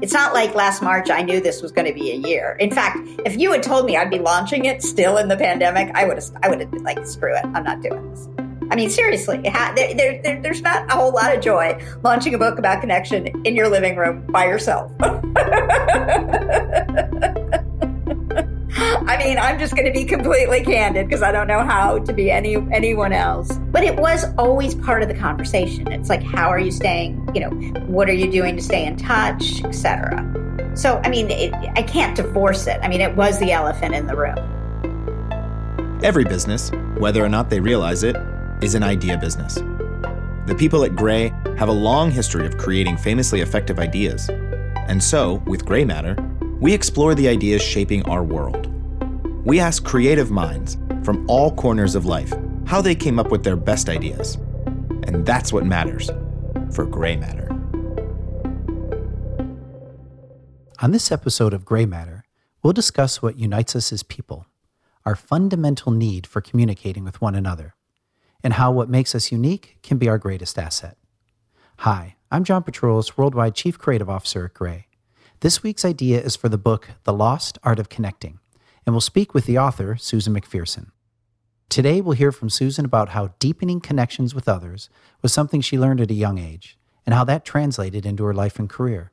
It's not like last March I knew this was going to be a year. In fact, if you had told me I'd be launching it still in the pandemic, I would have I would have been like, screw it, I'm not doing this. I mean, seriously, there, there, there, there's not a whole lot of joy launching a book about connection in your living room by yourself. I mean, I'm just going to be completely candid because I don't know how to be any anyone else. But it was always part of the conversation. It's like, how are you staying? You know, what are you doing to stay in touch, etc. So, I mean, it, I can't divorce it. I mean, it was the elephant in the room. Every business, whether or not they realize it, is an idea business. The people at Grey have a long history of creating famously effective ideas. And so, with Grey Matter, we explore the ideas shaping our world. We ask creative minds from all corners of life how they came up with their best ideas. And that's what matters for Grey Matter. On this episode of Grey Matter, we'll discuss what unites us as people, our fundamental need for communicating with one another, and how what makes us unique can be our greatest asset. Hi, I'm John Patroulis, Worldwide Chief Creative Officer at Grey. This week's idea is for the book The Lost Art of Connecting, and we'll speak with the author, Susan McPherson. Today, we'll hear from Susan about how deepening connections with others was something she learned at a young age, and how that translated into her life and career.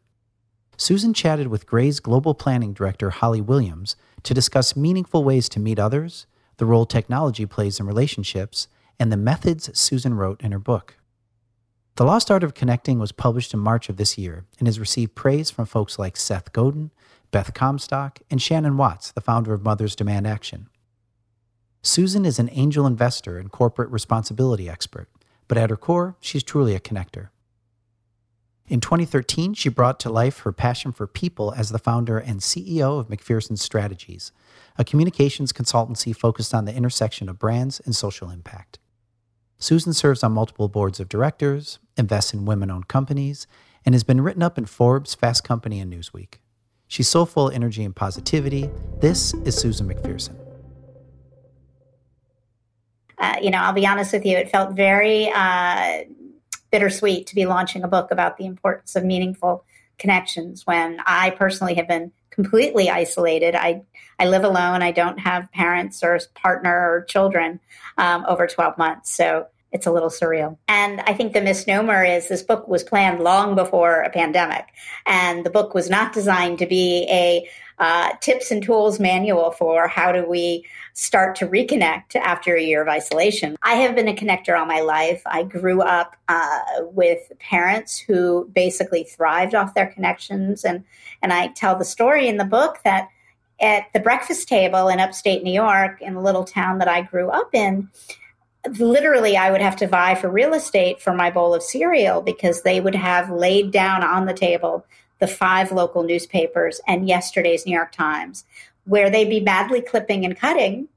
Susan chatted with Grey's Global Planning Director, Holly Williams, to discuss meaningful ways to meet others, the role technology plays in relationships, and the methods Susan wrote in her book. The Lost Art of Connecting was published in March of this year and has received praise from folks like Seth Godin, Beth Comstock, and Shannon Watts, the founder of Mothers Demand Action. Susan is an angel investor and corporate responsibility expert, but at her core, she's truly a connector. In 2013, she brought to life her passion for people as the founder and CEO of McPherson Strategies, a communications consultancy focused on the intersection of brands and social impact. Susan serves on multiple boards of directors, invests in women owned companies, and has been written up in Forbes, Fast Company, and Newsweek. She's so full of energy and positivity. This is Susan McPherson. Uh, you know, I'll be honest with you, it felt very uh, bittersweet to be launching a book about the importance of meaningful connections when I personally have been completely isolated. I I live alone. I don't have parents or partner or children um, over 12 months. So it's a little surreal. And I think the misnomer is this book was planned long before a pandemic. And the book was not designed to be a uh, tips and tools manual for how do we start to reconnect after a year of isolation. I have been a connector all my life. I grew up uh, with parents who basically thrived off their connections. And, and I tell the story in the book that at the breakfast table in upstate New York, in the little town that I grew up in, literally I would have to vie for real estate for my bowl of cereal because they would have laid down on the table the five local newspapers and yesterday's New York Times, where they'd be badly clipping and cutting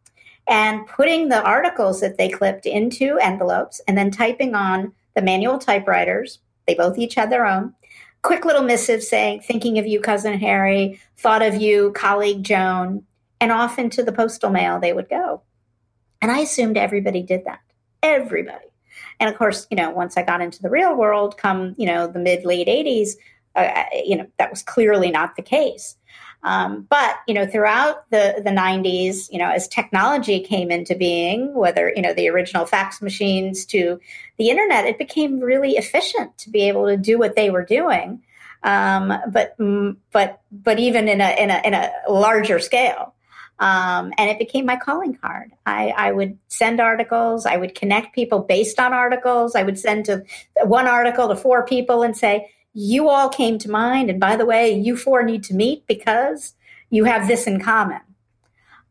and putting the articles that they clipped into envelopes and then typing on the manual typewriters. They both each had their own. Quick little missive saying, thinking of you, cousin Harry, thought of you, colleague Joan, and off into the postal mail they would go. And I assumed everybody did that. Everybody. And of course, you know, once I got into the real world, come, you know, the mid late 80s, uh, uh, you know, that was clearly not the case. Um, but you know, throughout the the 90s, you know, as technology came into being, whether you know the original fax machines to the internet, it became really efficient to be able to do what they were doing. Um, but mm, but but even in a in a in a larger scale. Um, and it became my calling card. I, I, would send articles. I would connect people based on articles. I would send to one article to four people and say, you all came to mind. And by the way, you four need to meet because you have this in common.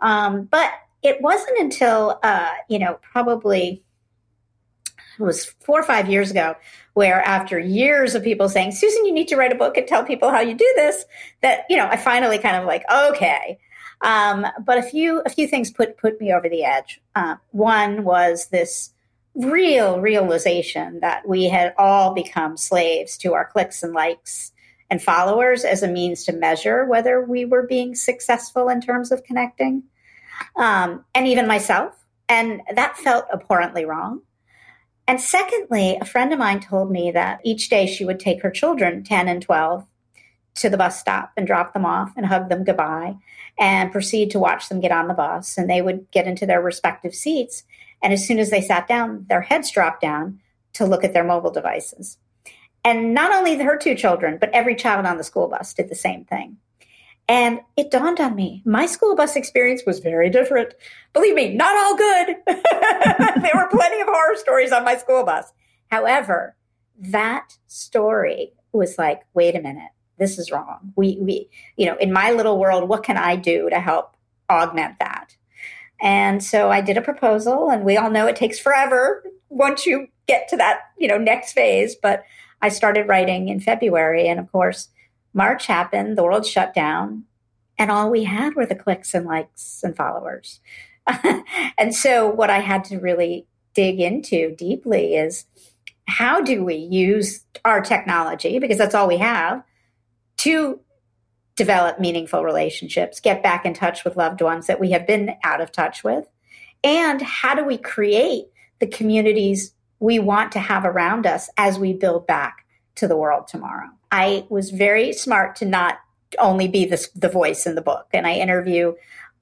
Um, but it wasn't until, uh, you know, probably it was four or five years ago where after years of people saying, Susan, you need to write a book and tell people how you do this, that, you know, I finally kind of like, okay. Um, but a few, a few things put, put me over the edge. Uh, one was this real realization that we had all become slaves to our clicks and likes and followers as a means to measure whether we were being successful in terms of connecting, um, and even myself. And that felt abhorrently wrong. And secondly, a friend of mine told me that each day she would take her children, 10 and 12, to the bus stop and drop them off and hug them goodbye and proceed to watch them get on the bus. And they would get into their respective seats. And as soon as they sat down, their heads dropped down to look at their mobile devices. And not only her two children, but every child on the school bus did the same thing. And it dawned on me, my school bus experience was very different. Believe me, not all good. there were plenty of horror stories on my school bus. However, that story was like, wait a minute, this is wrong. We, we, you know, in my little world, what can I do to help augment that? And so I did a proposal, and we all know it takes forever once you get to that, you know, next phase. But I started writing in February, and of course, March happened, the world shut down, and all we had were the clicks and likes and followers. and so, what I had to really dig into deeply is how do we use our technology, because that's all we have, to develop meaningful relationships, get back in touch with loved ones that we have been out of touch with? And how do we create the communities we want to have around us as we build back to the world tomorrow? I was very smart to not only be the, the voice in the book, and I interview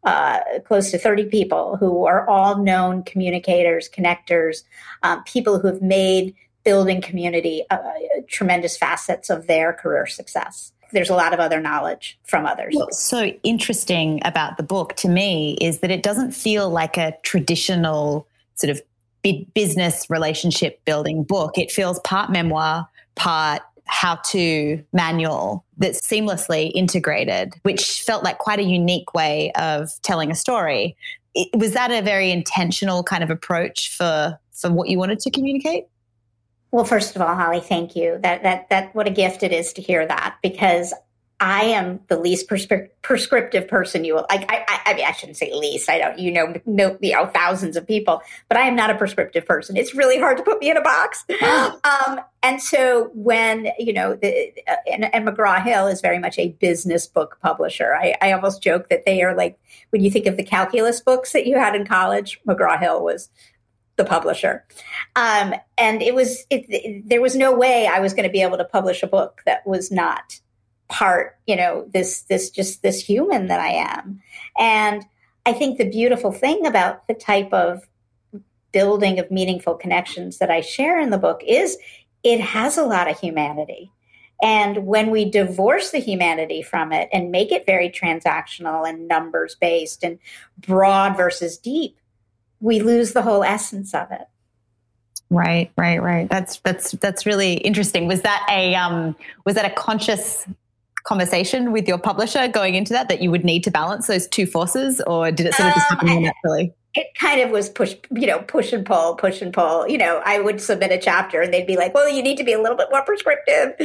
uh, close to 30 people who are all known communicators, connectors, um, people who have made building community uh, tremendous facets of their career success there's a lot of other knowledge from others. What's so interesting about the book to me is that it doesn't feel like a traditional sort of business relationship building book. It feels part memoir, part how to manual that's seamlessly integrated, which felt like quite a unique way of telling a story. It, was that a very intentional kind of approach for for what you wanted to communicate? Well, first of all, Holly, thank you. That that that what a gift it is to hear that because I am the least prescri- prescriptive person you will like. I, I, I, mean, I shouldn't say least. I don't, you know, know, you know, thousands of people, but I am not a prescriptive person. It's really hard to put me in a box. um, and so when you know, the, uh, and, and, McGraw Hill is very much a business book publisher. I, I almost joke that they are like when you think of the calculus books that you had in college, McGraw Hill was the publisher. Um, and it was, it, it, there was no way I was going to be able to publish a book that was not part, you know, this, this, just this human that I am. And I think the beautiful thing about the type of building of meaningful connections that I share in the book is it has a lot of humanity. And when we divorce the humanity from it and make it very transactional and numbers based and broad versus deep, we lose the whole essence of it. Right, right, right. That's that's that's really interesting. Was that a um, was that a conscious conversation with your publisher going into that that you would need to balance those two forces, or did it sort of just happen um, naturally? It kind of was push, you know, push and pull, push and pull. You know, I would submit a chapter and they'd be like, "Well, you need to be a little bit more prescriptive."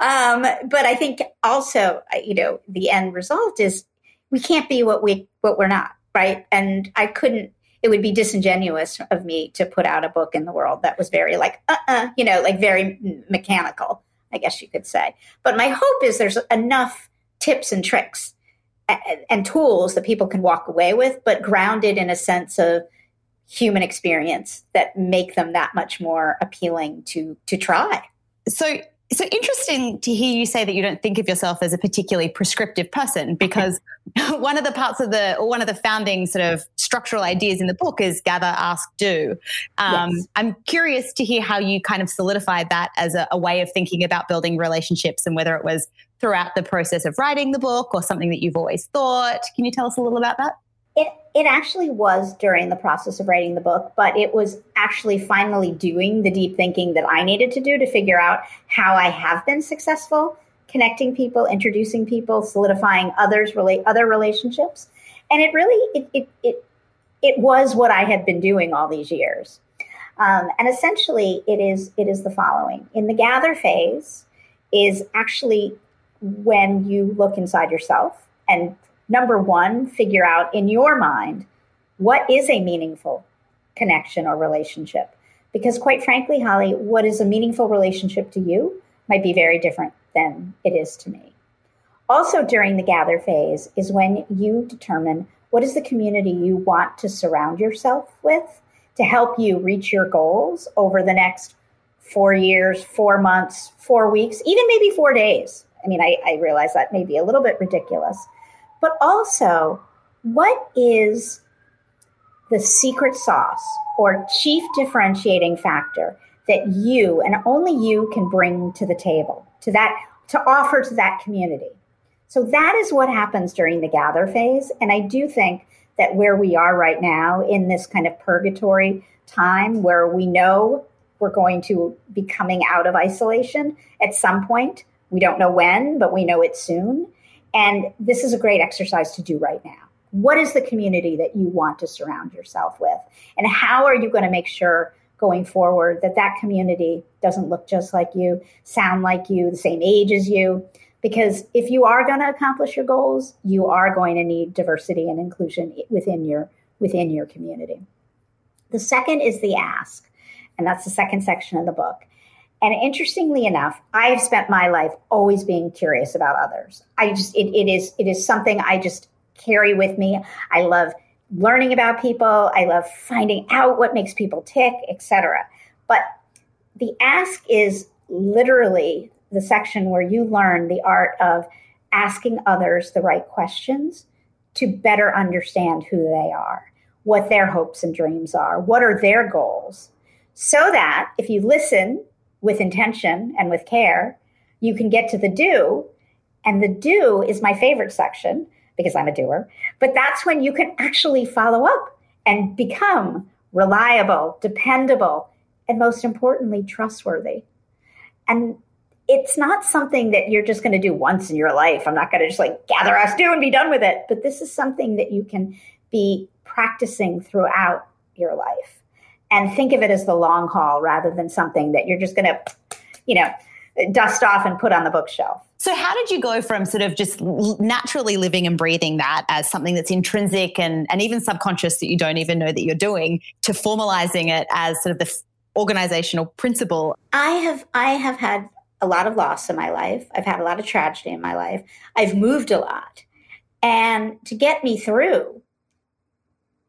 Um, but I think also, you know, the end result is we can't be what we what we're not, right? And I couldn't it would be disingenuous of me to put out a book in the world that was very like uh-uh, you know like very mechanical i guess you could say. But my hope is there's enough tips and tricks and tools that people can walk away with but grounded in a sense of human experience that make them that much more appealing to to try. So so interesting to hear you say that you don't think of yourself as a particularly prescriptive person because one of the parts of the or one of the founding sort of structural ideas in the book is gather ask do. Um, yes. i'm curious to hear how you kind of solidified that as a, a way of thinking about building relationships and whether it was throughout the process of writing the book or something that you've always thought. Can you tell us a little about that it it actually was during the process of writing the book, but it was actually finally doing the deep thinking that I needed to do to figure out how I have been successful connecting people, introducing people, solidifying others relate other relationships. And it really it it it, it was what I had been doing all these years. Um, and essentially it is it is the following. In the gather phase is actually when you look inside yourself and number one, figure out in your mind what is a meaningful connection or relationship. Because, quite frankly, Holly, what is a meaningful relationship to you might be very different than it is to me. Also, during the gather phase is when you determine what is the community you want to surround yourself with to help you reach your goals over the next four years, four months, four weeks, even maybe four days I mean, I, I realize that may be a little bit ridiculous, but also, what is the secret sauce or chief differentiating factor that you and only you can bring to the table to that to offer to that community? So that is what happens during the gather phase. And i do think that where we are right now in this kind of purgatory time where we know we're going to be coming out of isolation at some point we don't know when but we know it soon and this is a great exercise to do right now. What is the community that you want to surround yourself with? And how are you going to make sure going forward that that community doesn't look just like you sound like you the same age as you? Because if you are going to accomplish your goals you are going to need diversity and inclusion within your within your community. The second is the ask and that's the second section of the book and interestingly enough i have spent my life always being curious about others i just it, it is it is something i just carry with me. I love learning about people. I love finding out what makes people tick, etc. But the ask is literally the section where you learn the art of asking others the right questions to better understand who they are, what their hopes and dreams are, what are their goals, so that if you listen with intention and with care, you can get to the do. And the do is my favorite section because I'm a doer. But that's when you can actually follow up and become reliable, dependable, and most importantly, trustworthy. And it's not something that you're just going to do once in your life. I'm not going to just like gather us do and be done with it. But this is something that you can be practicing throughout your life and think of it as the long haul rather than something that you're just going to, you know, dust off and put on the bookshelf. So, how did you go from sort of just naturally living and breathing that as something that's intrinsic and, and even subconscious that you don't even know that you're doing to formalizing it as sort of the organizational principle? I have I have had a lot of loss in my life. I've had a lot of tragedy in my life. I've moved a lot. And to get me through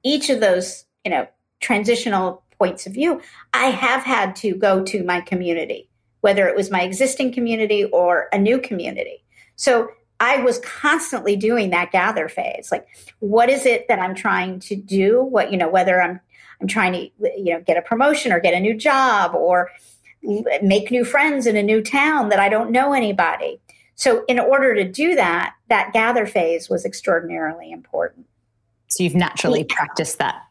each of those, you know, transitional points of view, I have had to go to my community whether it was my existing community or a new community. So I was constantly doing that gather phase. Like, what is it that I'm trying to do? What, you know, whether I'm I'm trying to, you know, get a promotion or get a new job or make new friends in a new town that I don't know anybody. So in order to do that, that gather phase was extraordinarily important. So you've naturally yeah. practiced that.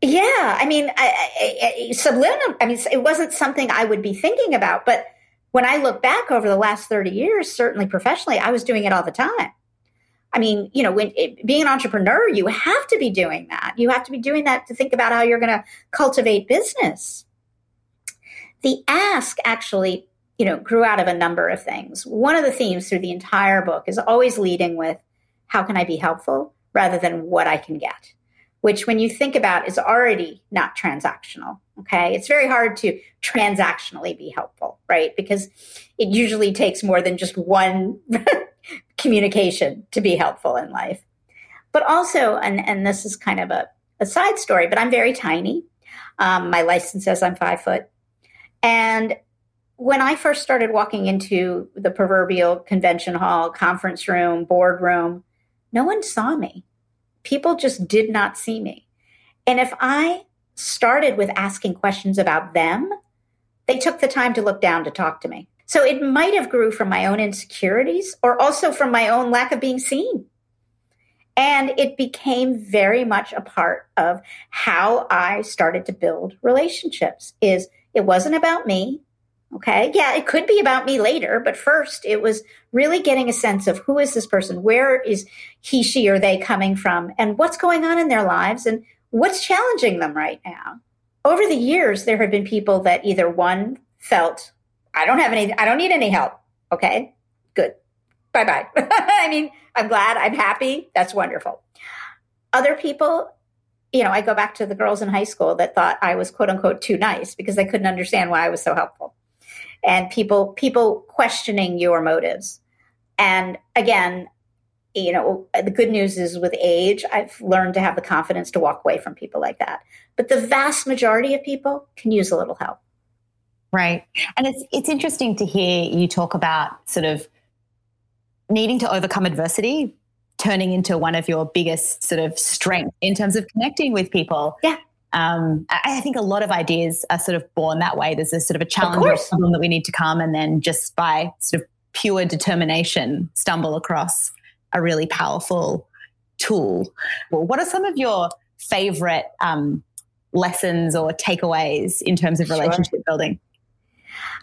Yeah, I mean, I, I, I, subliminal. I mean, it wasn't something I would be thinking about, but when I look back over the last 30 years, certainly professionally, I was doing it all the time. I mean, you know, when it, being an entrepreneur, you have to be doing that. You have to be doing that to think about how you're going to cultivate business. The ask actually, you know, grew out of a number of things. One of the themes through the entire book is always leading with how can I be helpful rather than what I can get which when you think about is already not transactional. Okay. It's very hard to transactionally be helpful, right? Because it usually takes more than just one communication to be helpful in life. But also, and, and this is kind of a, a side story, but I'm very tiny. Um, my license says I'm five foot. And when I first started walking into the proverbial convention hall, conference room, boardroom, no one saw me people just did not see me. And if I started with asking questions about them, they took the time to look down to talk to me. So it might have grew from my own insecurities or also from my own lack of being seen. And it became very much a part of how I started to build relationships is it wasn't about me. Okay. Yeah, it could be about me later, but first it was really getting a sense of who is this person? Where is he, she, or they coming from? And what's going on in their lives? And what's challenging them right now? Over the years, there have been people that either one felt, I don't have any, I don't need any help. Okay. Good. Bye bye. I mean, I'm glad, I'm happy. That's wonderful. Other people, you know, I go back to the girls in high school that thought I was quote unquote too nice because they couldn't understand why I was so helpful and people people questioning your motives. And again, you know, the good news is with age, I've learned to have the confidence to walk away from people like that. But the vast majority of people can use a little help. Right. And it's it's interesting to hear you talk about sort of needing to overcome adversity turning into one of your biggest sort of strengths in terms of connecting with people. Yeah. Um, I, think a lot of ideas are sort of born that way. There's a sort of a challenge or problem that we need to come, and then just by sort of pure determination, stumble across a really powerful tool. Well, what are some of your favorite um, lessons or takeaways in terms of relationship sure. building?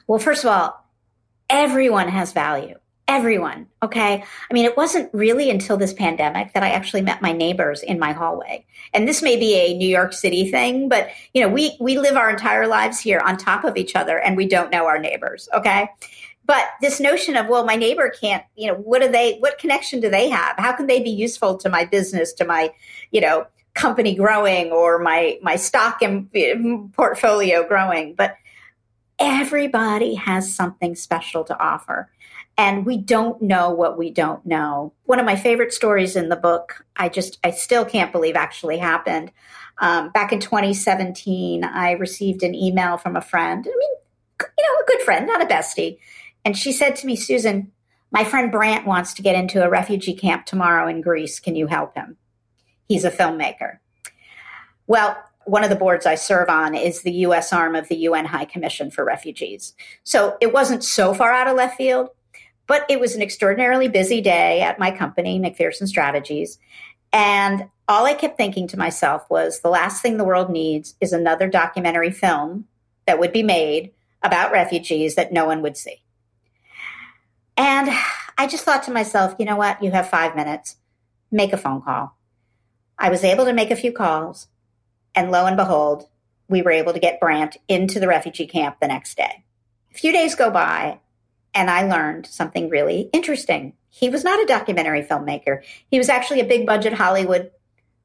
Well, first of all, everyone has value everyone. Okay. I mean, it wasn't really until this pandemic that I actually met my neighbors in my hallway. And this may be a New York City thing, but you know, we, we live our entire lives here on top of each other and we don't know our neighbors. Okay. But this notion of, well, my neighbor can't, you know, what do they, what connection do they have? How can they be useful to my business, to my, you know, company growing or my, my stock and um, portfolio growing? But everybody has something special to offer and we don't know what we don't know. One of my favorite stories in the book, I just, I still can't believe actually happened. Um, back in 2017, I received an email from a friend. I mean, you know, a good friend, not a bestie. And she said to me, Susan, my friend Brant wants to get into a refugee camp tomorrow in Greece. Can you help him? He's a filmmaker. Well, one of the boards I serve on is the US arm of the UN High Commission for Refugees. So it wasn't so far out of left field. But it was an extraordinarily busy day at my company, McPherson Strategies. And all I kept thinking to myself was the last thing the world needs is another documentary film that would be made about refugees that no one would see. And I just thought to myself, you know what? You have five minutes, make a phone call. I was able to make a few calls, and lo and behold, we were able to get Brant into the refugee camp the next day. A few days go by, and I learned something really interesting. He was not a documentary filmmaker. He was actually a big budget Hollywood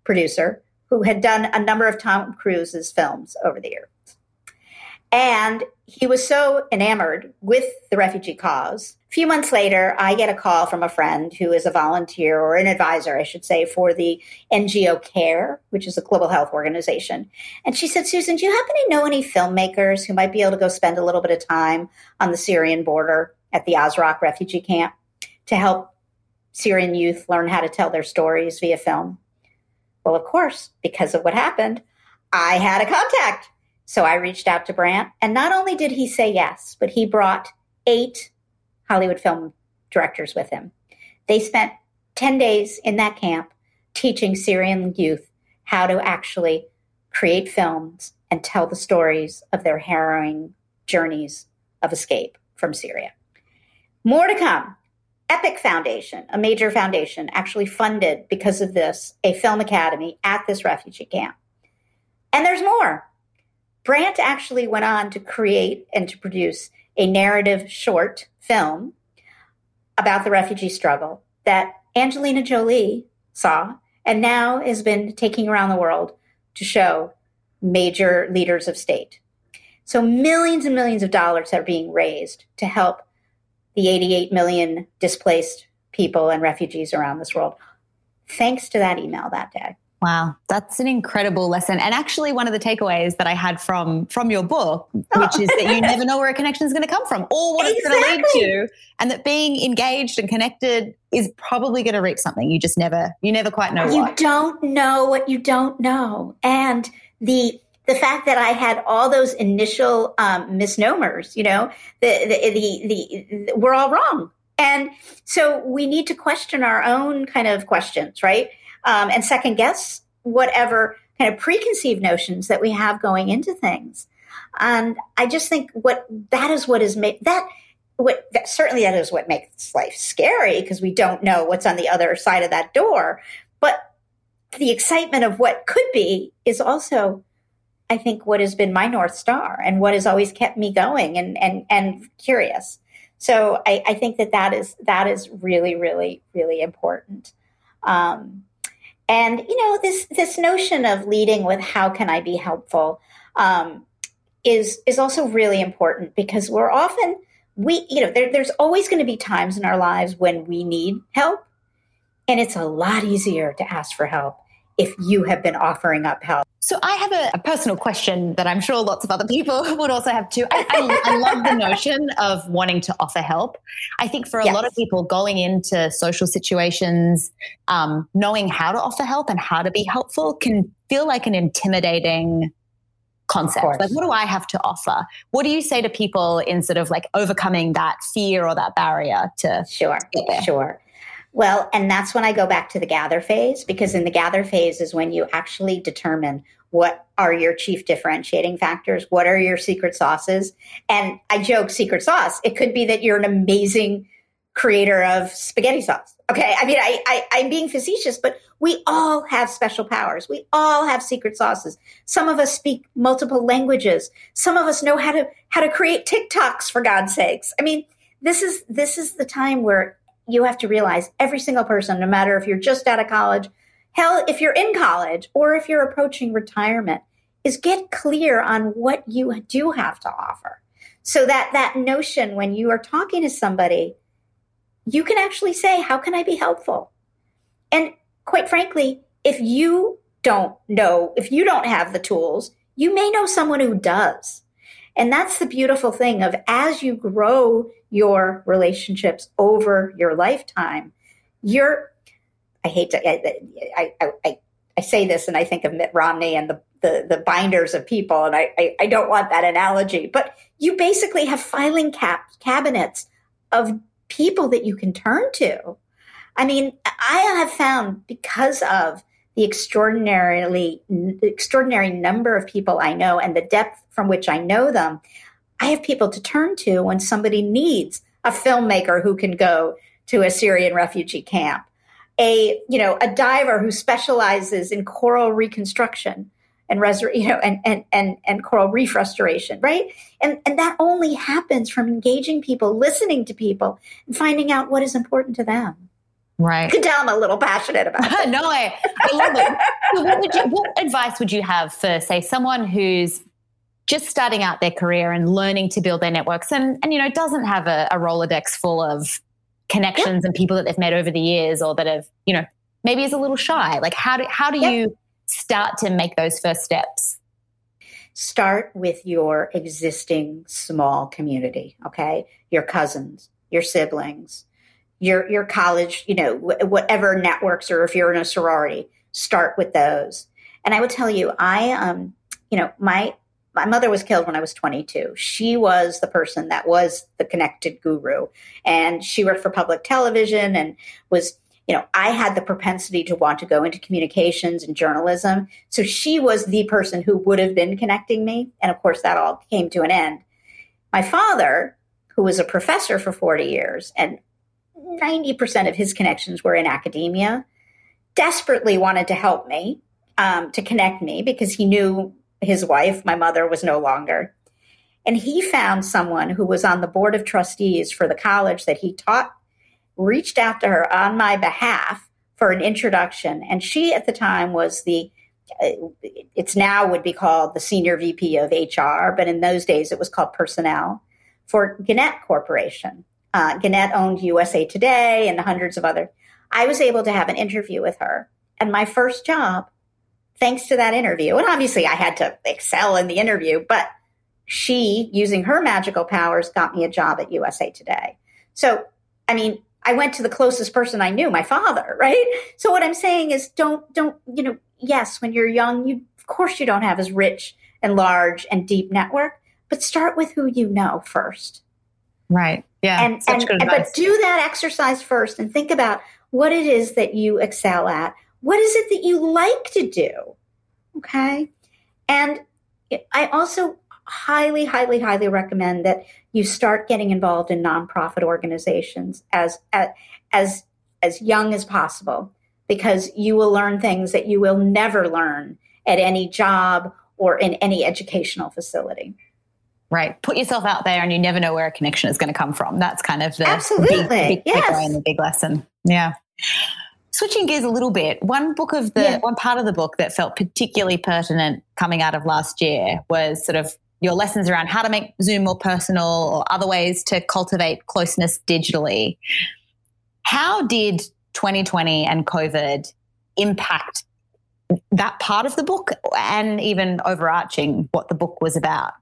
producer who had done a number of Tom Cruise's films over the years. And he was so enamored with the refugee cause. A few months later, I get a call from a friend who is a volunteer or an advisor, I should say, for the NGO CARE, which is a global health organization. And she said, Susan, do you happen to know any filmmakers who might be able to go spend a little bit of time on the Syrian border? At the Azraq refugee camp to help Syrian youth learn how to tell their stories via film. Well, of course, because of what happened, I had a contact. So I reached out to Brant, and not only did he say yes, but he brought eight Hollywood film directors with him. They spent 10 days in that camp teaching Syrian youth how to actually create films and tell the stories of their harrowing journeys of escape from Syria. More to come. Epic Foundation, a major foundation, actually funded because of this a film academy at this refugee camp. And there's more. Brant actually went on to create and to produce a narrative short film about the refugee struggle that Angelina Jolie saw and now has been taking around the world to show major leaders of state. So millions and millions of dollars are being raised to help the 88 million displaced people and refugees around this world, thanks to that email that day. Wow, that's an incredible lesson. And actually one of the takeaways that I had from from your book, which is that you never know where a connection is going to come from or what exactly. it's going to lead to and that being engaged and connected is probably going to reap something. You just never you never quite know You what. don't know what you don't know. And the the fact that I had all those initial um, misnomers, you know, the, the, the, the, we're all wrong. And so we need to question our own kind of questions, right? Um, and second guess whatever kind of preconceived notions that we have going into things. And I just think what that is what is made that what that, certainly that is what makes life scary because we don't know what's on the other side of that door. But the excitement of what could be is also I think what has been my north star and what has always kept me going and and and curious. So I, I think that that is that is really really really important. Um, and you know this this notion of leading with how can I be helpful um, is is also really important because we're often we you know there, there's always going to be times in our lives when we need help, and it's a lot easier to ask for help if you have been offering up help So I have a, a, personal question that I'm sure lots of other people would also have too. I, I, I love the notion of wanting to offer help. I think for a yes. lot of people going into social situations, um, knowing how to offer help and how to be helpful can feel like an intimidating concept. Like, what do I have to offer? What do you say to people in sort of like overcoming that fear or that barrier to sure, sure. Well, and that's when I go back to the gather phase because in the gather phase is when you actually determine what are your chief differentiating factors, what are your secret sauces. And I joke secret sauce. It could be that you're an amazing creator of spaghetti sauce. Okay. I mean, I, I, I'm being facetious, but we all have special powers. We all have secret sauces. Some of us speak multiple languages. Some of us know how to, how to create TikToks for God's sakes. I mean, this is, this is the time where you have to realize every single person, no matter if you're just out of college, hell, if you're in college or if you're approaching retirement, is get clear on what you do have to offer. So that that notion when you are talking to somebody, you can actually say, How can I be helpful? And quite frankly, if you don't know, if you don't have the tools, you may know someone who does. And that's the beautiful thing of as you grow your relationships over your lifetime, you're, I hate to, I, I, I, I say this and I think of Mitt Romney and the, the, the binders of people, and I, I, I, don't want that analogy, but you basically have filing cap, cabinets of people that you can turn to. I mean, I have found because of the extraordinarily extraordinary number of people I know and the depth from which I know them, I have people to turn to when somebody needs a filmmaker who can go to a Syrian refugee camp, a you know a diver who specializes in coral reconstruction and resur- you know and, and and and coral reef restoration, right? And and that only happens from engaging people, listening to people, and finding out what is important to them. Right. You can tell I'm a little passionate about it. no, I, I love it. So what, you, what advice would you have for, say, someone who's just starting out their career and learning to build their networks and, and you know, doesn't have a, a Rolodex full of connections and people that they've met over the years or that have, you know, maybe is a little shy. Like how do, how do you start to make those first steps? Start with your existing small community, okay? Your cousins, your siblings, your your college, you know, whatever networks or if you're in a sorority, start with those. And I would tell you, I um, you know, my my mother was killed when I was 22. She was the person that was the connected guru, and she worked for public television and was you know, I had the propensity to want to go into communications and journalism. So she was the person who would have been connecting me. And of course, that all came to an end. My father, who was a professor for 40 years and 90% of his connections were in academia, desperately wanted to help me, um, to connect me because he knew his wife, my mother, was no longer. And he found someone who was on the board of trustees for the college that he taught, reached out to her on my behalf for an introduction. And she at the time was the, uh, it's now would be called the senior VP of HR, but in those days it was called personnel for Gannett Corporation. Uh, Gannett owned USA Today and hundreds of other. I was able to have an interview with her. And my first job, thanks to that interview, and obviously I had to excel in the interview, but she, using her magical powers, got me a job at USA Today. So, I mean, I went to the closest person I knew, my father, right? So what I'm saying is don't, don't, you know, yes, when you're young, you, of course you don't have as rich and large and deep network, but start with who you know first. Right. Yeah. And, and, and but do that exercise first and think about what it is that you excel at. What is it that you like to do? Okay. And I also highly, highly, highly recommend that you start getting involved in nonprofit organizations as as as young as possible because you will learn things that you will never learn at any job or in any educational facility. Right. Put yourself out there and you never know where a connection is going to come from. That's kind of the Absolutely. big, big yes. the big lesson. Yeah. Switching gears a little bit, one book of the yeah. one part of the book that felt particularly pertinent coming out of last year was sort of your lessons around how to make Zoom more personal or other ways to cultivate closeness digitally. How did 2020 and COVID impact that part of the book and even overarching what the book was about?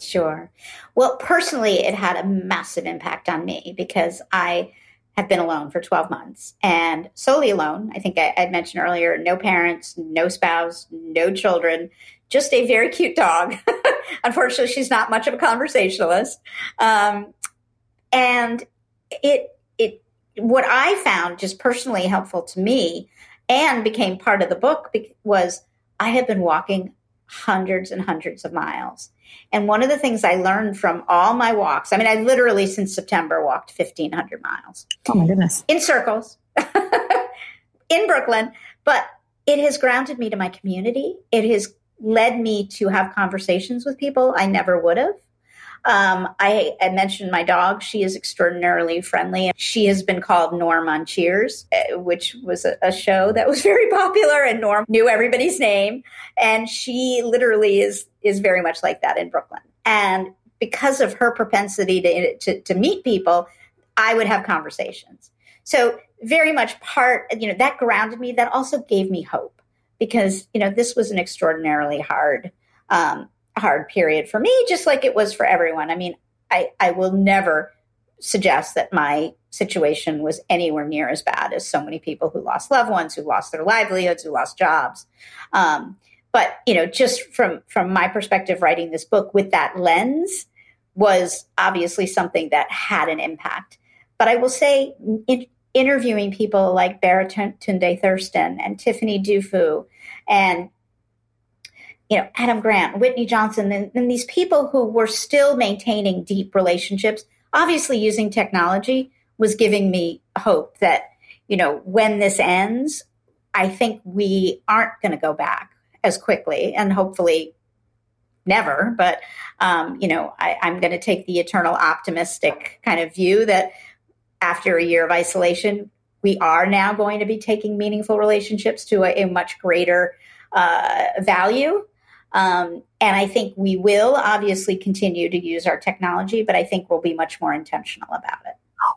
Sure. Well, personally, it had a massive impact on me because I have been alone for 12 months and solely alone. I think I, would mentioned earlier no parents, no spouse, no children, just a very cute dog. Unfortunately, she's not much of a conversationalist. Um, and it, it, what I found just personally helpful to me and became part of the book was I have been walking hundreds and hundreds of miles. And one of the things I learned from all my walks, I mean, I literally since September walked 1,500 miles. Oh my goodness. In circles in Brooklyn. But it has grounded me to my community. It has led me to have conversations with people I never would have. Um, I, I, mentioned my dog. She is extraordinarily friendly. She has been called Norm on Cheers, eh, which was a, a, show that was very popular, and Norm knew everybody's name. And she literally is is very much like that in Brooklyn. And because of her propensity to, to, to meet people, I would have conversations. So very much part, you know, that grounded me. That also gave me hope because you know this was an extraordinarily hard um, hard period for me, just like it was for everyone. I mean, I, I will never suggest that my situation was anywhere near as bad as so many people who lost loved ones, who lost their livelihoods, who lost jobs. Um, but you know, just from from my perspective, writing this book with that lens was obviously something that had an impact. But I will say, in, interviewing people like Baratunde Thurston and Tiffany Dufu and you know, Adam Grant, Whitney Johnson, and, and these people who were still maintaining deep relationships, obviously using technology was giving me hope that, you know, when this ends, I think we aren't going to go back as quickly and hopefully never. But, um, you know, I, I'm going to take the eternal optimistic kind of view that after a year of isolation, we are now going to be taking meaningful relationships to a, a much greater uh, value. Um, and I think we will obviously continue to use our technology, but I think we'll be much more intentional about it.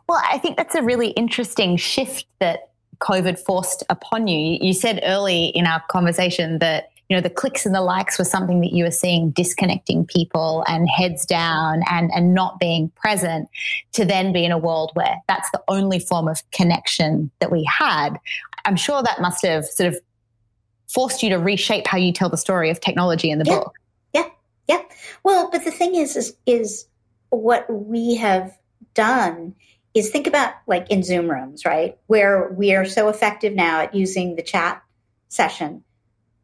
Well, I think that's a really interesting shift that COVID forced upon you. You said early in our conversation that you know the clicks and the likes were something that you were seeing disconnecting people and heads down and and not being present to then be in a world where that's the only form of connection that we had i'm sure that must have sort of forced you to reshape how you tell the story of technology in the yeah. book. Yeah, yeah. Well, but the thing is, is, is what we have done is think about like in Zoom rooms, right? Where we are so effective now at using the chat session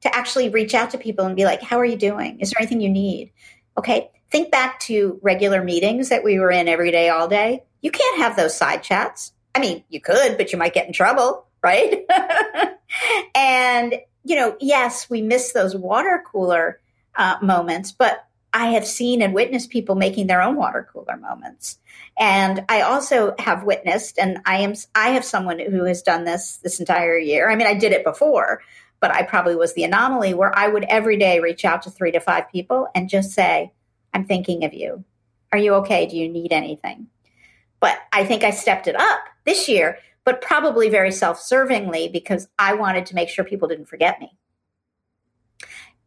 to actually reach out to people and be like, how are you doing? Is there anything you need? Okay. Think back to regular meetings that we were in every day, all day. You can't have those side chats. I mean, you could, but you might get in trouble, right? and you know, yes, we miss those water cooler uh, moments, but I have seen and witnessed people making their own water cooler moments. And I also have witnessed, and I am, I have someone who has done this this entire year. I mean, I did it before, but I probably was the anomaly where I would every day reach out to three to five people and just say, I'm thinking of you. Are you okay? Do you need anything? But I think I stepped it up this year but probably very self servingly because I wanted to make sure people didn't forget me.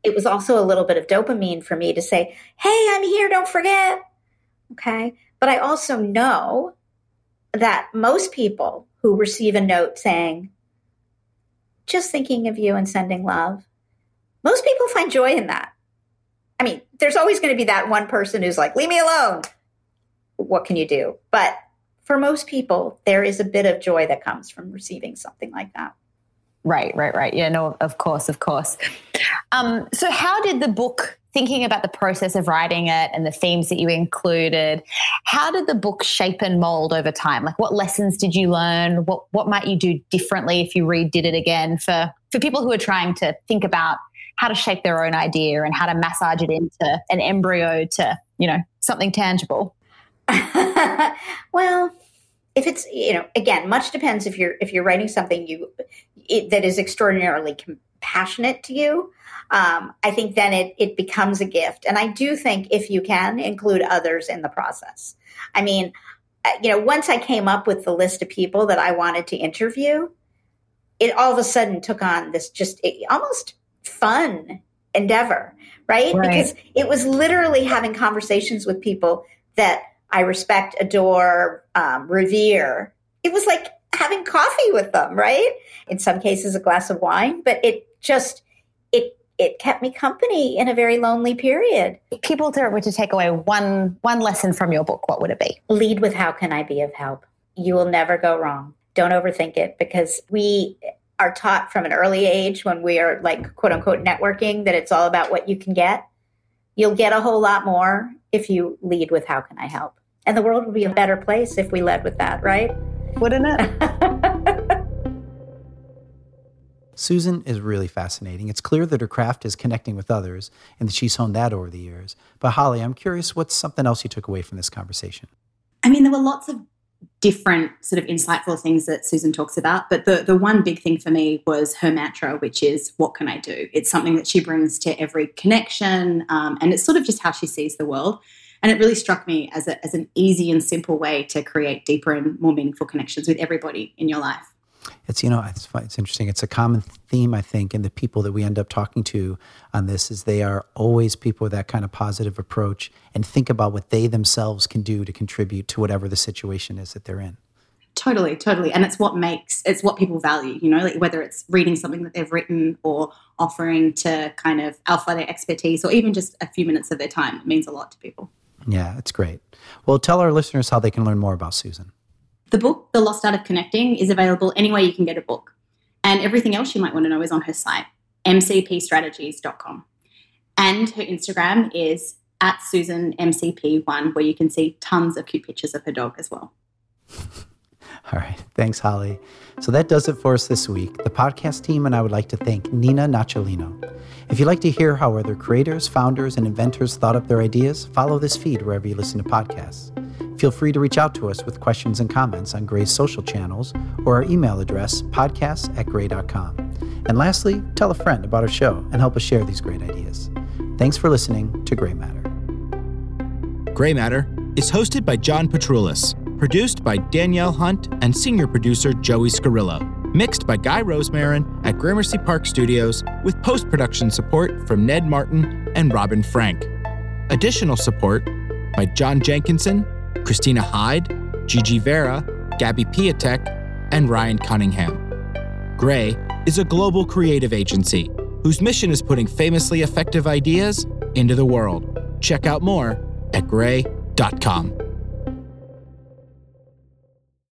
It was also a little bit of dopamine for me to say, hey, I'm here, don't forget. Okay. But I also know that most people who receive a note saying, just thinking of you and sending love, most people find joy in that. I mean, there's always going to be that one person who's like, leave me alone. What can you do? But for most people, there is a bit of joy that comes from receiving something like that. Right, right, right. Yeah, no, of course, of course. Um, so, how did the book, thinking about the process of writing it and the themes that you included, how did the book shape and mold over time? Like, what lessons did you learn? What what might you do differently if you redid it again for for people who are trying to think about how to shape their own idea and how to massage it into an embryo to you know something tangible? well, if it's you know again, much depends if you're if you're writing something you it, that is extraordinarily compassionate to you. Um, I think then it it becomes a gift, and I do think if you can include others in the process. I mean, uh, you know, once I came up with the list of people that I wanted to interview, it all of a sudden took on this just it, almost fun endeavor, right? right? Because it was literally having conversations with people that I respect, adore, um, revere. It was like having coffee with them, right? In some cases, a glass of wine, but it just, it, it kept me company in a very lonely period. If people were to take away one one lesson from your book, what would it be? Lead with how can I be of help? You will never go wrong. Don't overthink it because we are taught from an early age when we are like quote unquote networking that it's all about what you can get. You'll get a whole lot more if you lead with how can I help? And the world would be a better place if we led with that, right? Wouldn't it? Susan is really fascinating. It's clear that her craft is connecting with others and that she's honed that over the years. But Holly, I'm curious what's something else you took away from this conversation? I mean, there were lots of different sort of insightful things that Susan talks about, but the the one big thing for me was her mantra, which is "What can I do?" It's something that she brings to every connection, um, and it's sort of just how she sees the world. And it really struck me as, a, as an easy and simple way to create deeper and more meaningful connections with everybody in your life. It's you know it's it's interesting. It's a common theme I think in the people that we end up talking to on this is they are always people with that kind of positive approach and think about what they themselves can do to contribute to whatever the situation is that they're in. Totally, totally, and it's what makes it's what people value. You know, like whether it's reading something that they've written or offering to kind of alpha their expertise or even just a few minutes of their time. It means a lot to people. Yeah, it's great. Well, tell our listeners how they can learn more about Susan. The book, The Lost Art of Connecting, is available anywhere you can get a book. And everything else you might want to know is on her site, mcpstrategies.com. And her Instagram is at SusanMCP1, where you can see tons of cute pictures of her dog as well. All right. Thanks, Holly. So that does it for us this week. The podcast team and I would like to thank Nina Naciolino. If you'd like to hear how other creators, founders, and inventors thought up their ideas, follow this feed wherever you listen to podcasts. Feel free to reach out to us with questions and comments on Grey's social channels or our email address, podcasts at grey.com. And lastly, tell a friend about our show and help us share these great ideas. Thanks for listening to Grey Matter. Grey Matter is hosted by John Patroulis produced by Danielle Hunt and senior producer Joey Scarillo. Mixed by Guy Rosemarin at Gramercy Park Studios with post production support from Ned Martin and Robin Frank. Additional support by John Jenkinson, Christina Hyde, Gigi Vera, Gabby Piatek, and Ryan Cunningham. Grey is a global creative agency whose mission is putting famously effective ideas into the world. Check out more at grey.com.